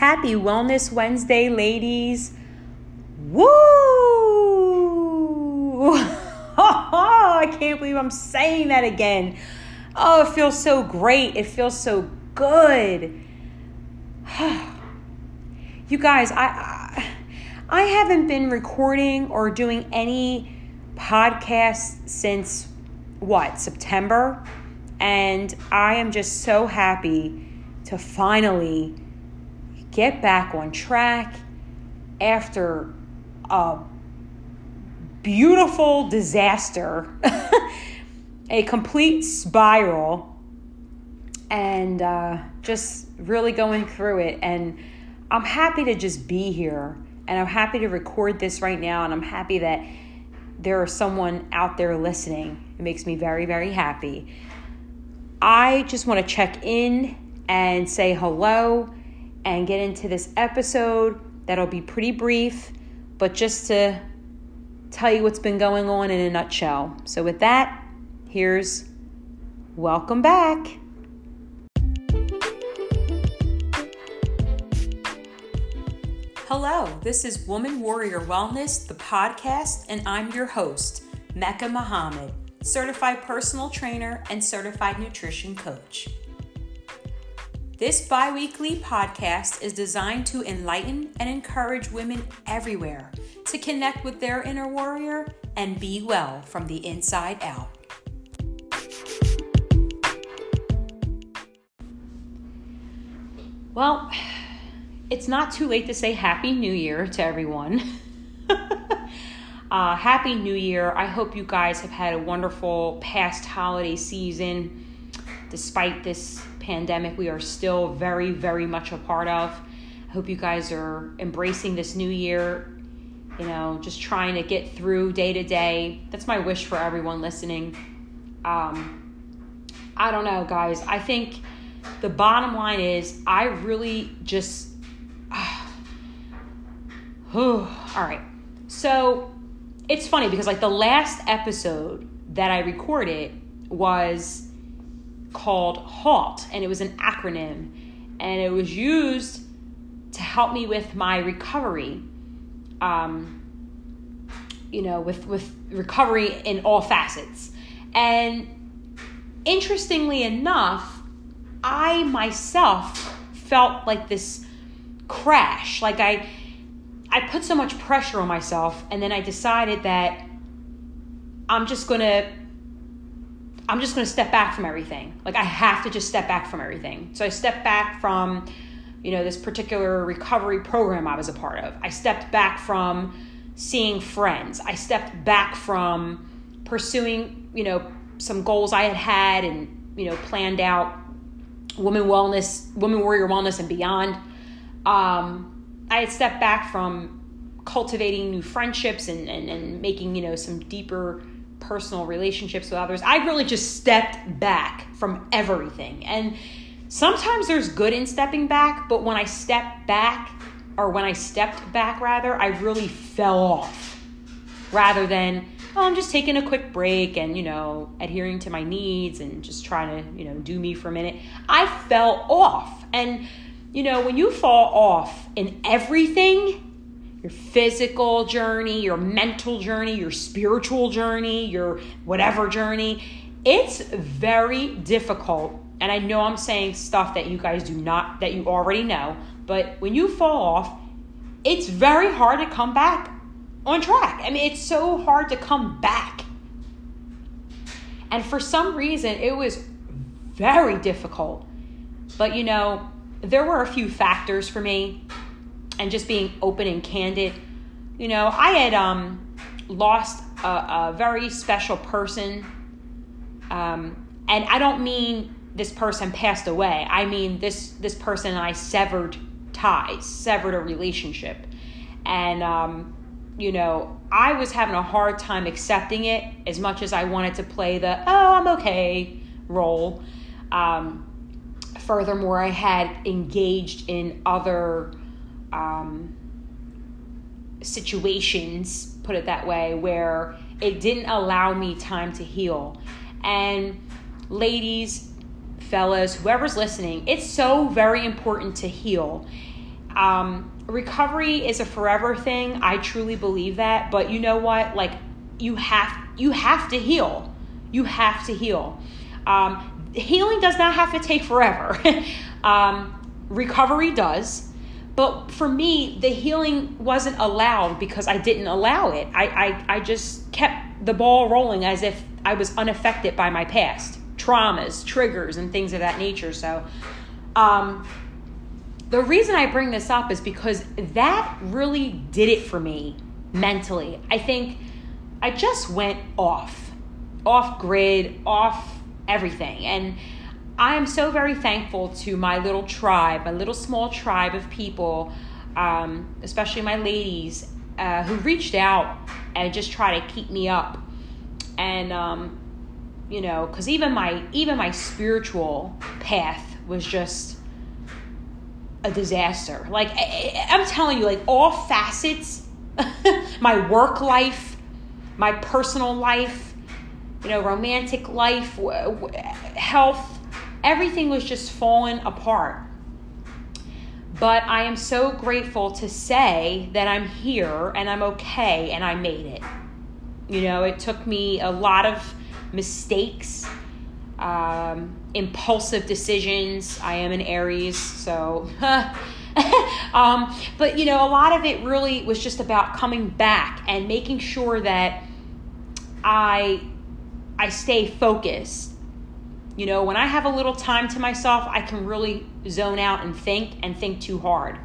Happy Wellness Wednesday, ladies. Woo! I can't believe I'm saying that again. Oh, it feels so great. It feels so good. you guys, I, I haven't been recording or doing any podcasts since what, September? And I am just so happy to finally get back on track after a beautiful disaster, a complete spiral, and uh, just really going through it. And I'm happy to just be here. And I'm happy to record this right now. And I'm happy that there is someone out there listening. It makes me very, very happy. I just want to check in and say hello and get into this episode that'll be pretty brief, but just to tell you what's been going on in a nutshell. So, with that, here's welcome back. Hello, this is Woman Warrior Wellness, the podcast, and I'm your host, Mecca Muhammad, certified personal trainer and certified nutrition coach. This bi weekly podcast is designed to enlighten and encourage women everywhere to connect with their inner warrior and be well from the inside out. Well, it's not too late to say Happy New Year to everyone. uh, Happy New Year. I hope you guys have had a wonderful past holiday season despite this pandemic we are still very, very much a part of. I hope you guys are embracing this new year, you know, just trying to get through day to day. That's my wish for everyone listening. Um, I don't know, guys. I think the bottom line is I really just. Uh, all right. So it's funny because, like, the last episode that I recorded was called HALT, and it was an acronym, and it was used to help me with my recovery. Um, you know, with with recovery in all facets, and interestingly enough, I myself felt like this crash, like I. I put so much pressure on myself, and then I decided that I'm just gonna I'm just going to step back from everything. Like I have to just step back from everything. So I stepped back from, you know, this particular recovery program I was a part of. I stepped back from seeing friends. I stepped back from pursuing, you know, some goals I had had and, you know, planned out woman wellness, woman warrior wellness and beyond. Um, I had stepped back from cultivating new friendships and, and, and making, you know, some deeper personal relationships with others. I really just stepped back from everything. And sometimes there's good in stepping back, but when I stepped back, or when I stepped back rather, I really fell off rather than, oh, I'm just taking a quick break and, you know, adhering to my needs and just trying to, you know, do me for a minute. I fell off. And, you know, when you fall off in everything, your physical journey, your mental journey, your spiritual journey, your whatever journey. It's very difficult. And I know I'm saying stuff that you guys do not, that you already know, but when you fall off, it's very hard to come back on track. I mean, it's so hard to come back. And for some reason, it was very difficult. But you know, there were a few factors for me and just being open and candid. You know, I had um, lost a, a, very special person, um, and I don't mean this person passed away. I mean this this person and I severed ties, severed a relationship, and um, you know, I was having a hard time accepting it as much as I wanted to play the oh I'm okay role. Um, furthermore, I had engaged in other um, situations, put it that way, where it didn't allow me time to heal. And ladies, fellas, whoever's listening, it's so very important to heal. Um, recovery is a forever thing. I truly believe that. But you know what? Like you have you have to heal. You have to heal. Um, healing does not have to take forever. um, recovery does. But for me, the healing wasn't allowed because I didn't allow it. I, I, I just kept the ball rolling as if I was unaffected by my past traumas, triggers, and things of that nature. So, um, the reason I bring this up is because that really did it for me mentally. I think I just went off, off grid, off everything. And I am so very thankful to my little tribe, my little small tribe of people, um, especially my ladies, uh, who reached out and just try to keep me up. And, um, you know, because even my even my spiritual path was just a disaster. Like I, I'm telling you, like all facets, my work life, my personal life, you know, romantic life, health, everything was just falling apart. But I am so grateful to say that I'm here and I'm okay and I made it. You know, it took me a lot of mistakes um, impulsive decisions. I am an Aries, so. um, but you know, a lot of it really was just about coming back and making sure that I I stay focused. You know, when I have a little time to myself, I can really zone out and think and think too hard.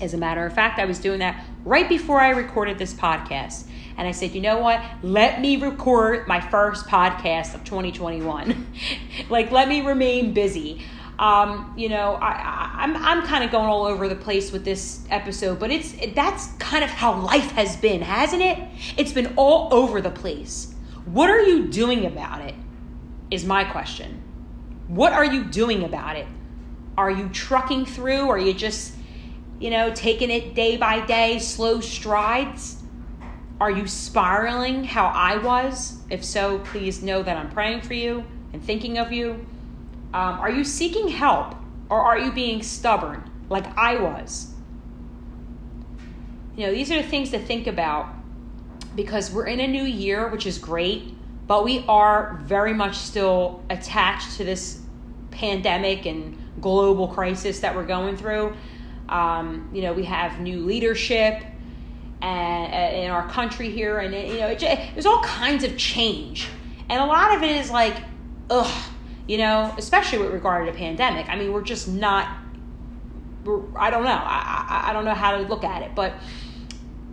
As a matter of fact, I was doing that right before I recorded this podcast and I said, you know what? Let me record my first podcast of 2021. like, let me remain busy. Um, you know, I, I'm I'm kind of going all over the place with this episode, but it's it, that's kind of how life has been, hasn't it? It's been all over the place. What are you doing about it? Is my question. What are you doing about it? Are you trucking through? Are you just, you know, taking it day by day, slow strides? Are you spiraling how I was? If so, please know that I'm praying for you and thinking of you. Um, are you seeking help or are you being stubborn like I was? You know, these are the things to think about because we're in a new year, which is great, but we are very much still attached to this pandemic and global crisis that we're going through. Um, you know, we have new leadership and, in our country here, and it, you know, it, there's all kinds of change, and a lot of it is like, ugh, you know, especially with regard to pandemic. I mean, we're just not. We're, I don't know. I, I I don't know how to look at it, but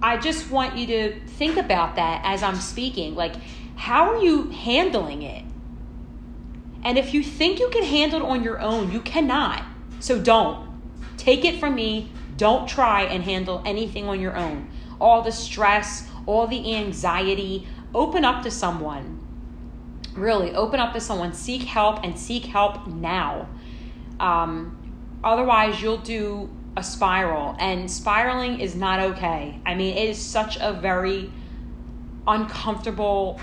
I just want you to think about that as I'm speaking. Like, how are you handling it? And if you think you can handle it on your own, you cannot. So don't. Take it from me. Don't try and handle anything on your own all the stress, all the anxiety. Open up to someone. Really, open up to someone. Seek help and seek help now. Um, otherwise, you'll do a spiral, and spiraling is not okay. I mean, it is such a very uncomfortable,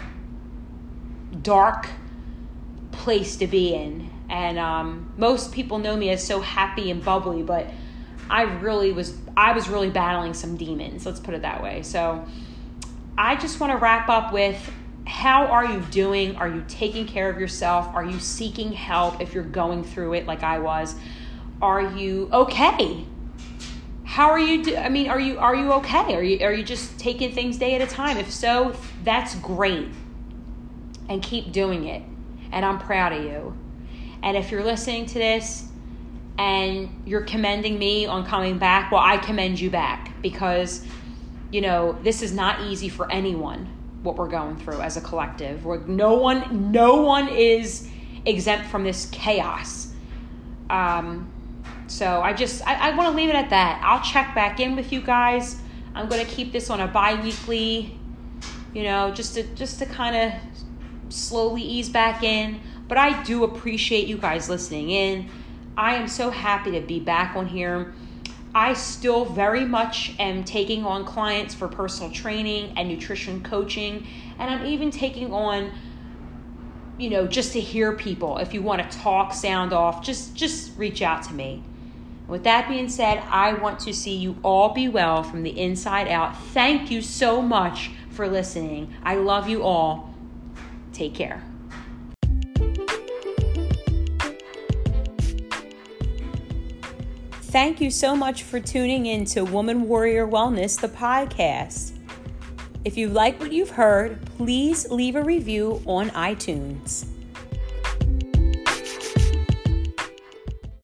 dark place to be in. And um, most people know me as so happy and bubbly, but I really was I was really battling some demons, let's put it that way. So I just want to wrap up with how are you doing? Are you taking care of yourself? Are you seeking help if you're going through it like I was? Are you okay? How are you do- I mean, are you are you okay? Are you are you just taking things day at a time? If so, that's great. And keep doing it. And I'm proud of you. And if you're listening to this and you're commending me on coming back, well, I commend you back because, you know, this is not easy for anyone what we're going through as a collective. No one, no one is exempt from this chaos. Um, so I just, I, I want to leave it at that. I'll check back in with you guys. I'm going to keep this on a bi-weekly, you know, just to just to kind of slowly ease back in. But I do appreciate you guys listening in. I am so happy to be back on here. I still very much am taking on clients for personal training and nutrition coaching, and I'm even taking on you know just to hear people if you want to talk sound off just just reach out to me With that being said, I want to see you all be well from the inside out. Thank you so much for listening. I love you all. Take care. Thank you so much for tuning in to Woman Warrior Wellness, the podcast. If you like what you've heard, please leave a review on iTunes.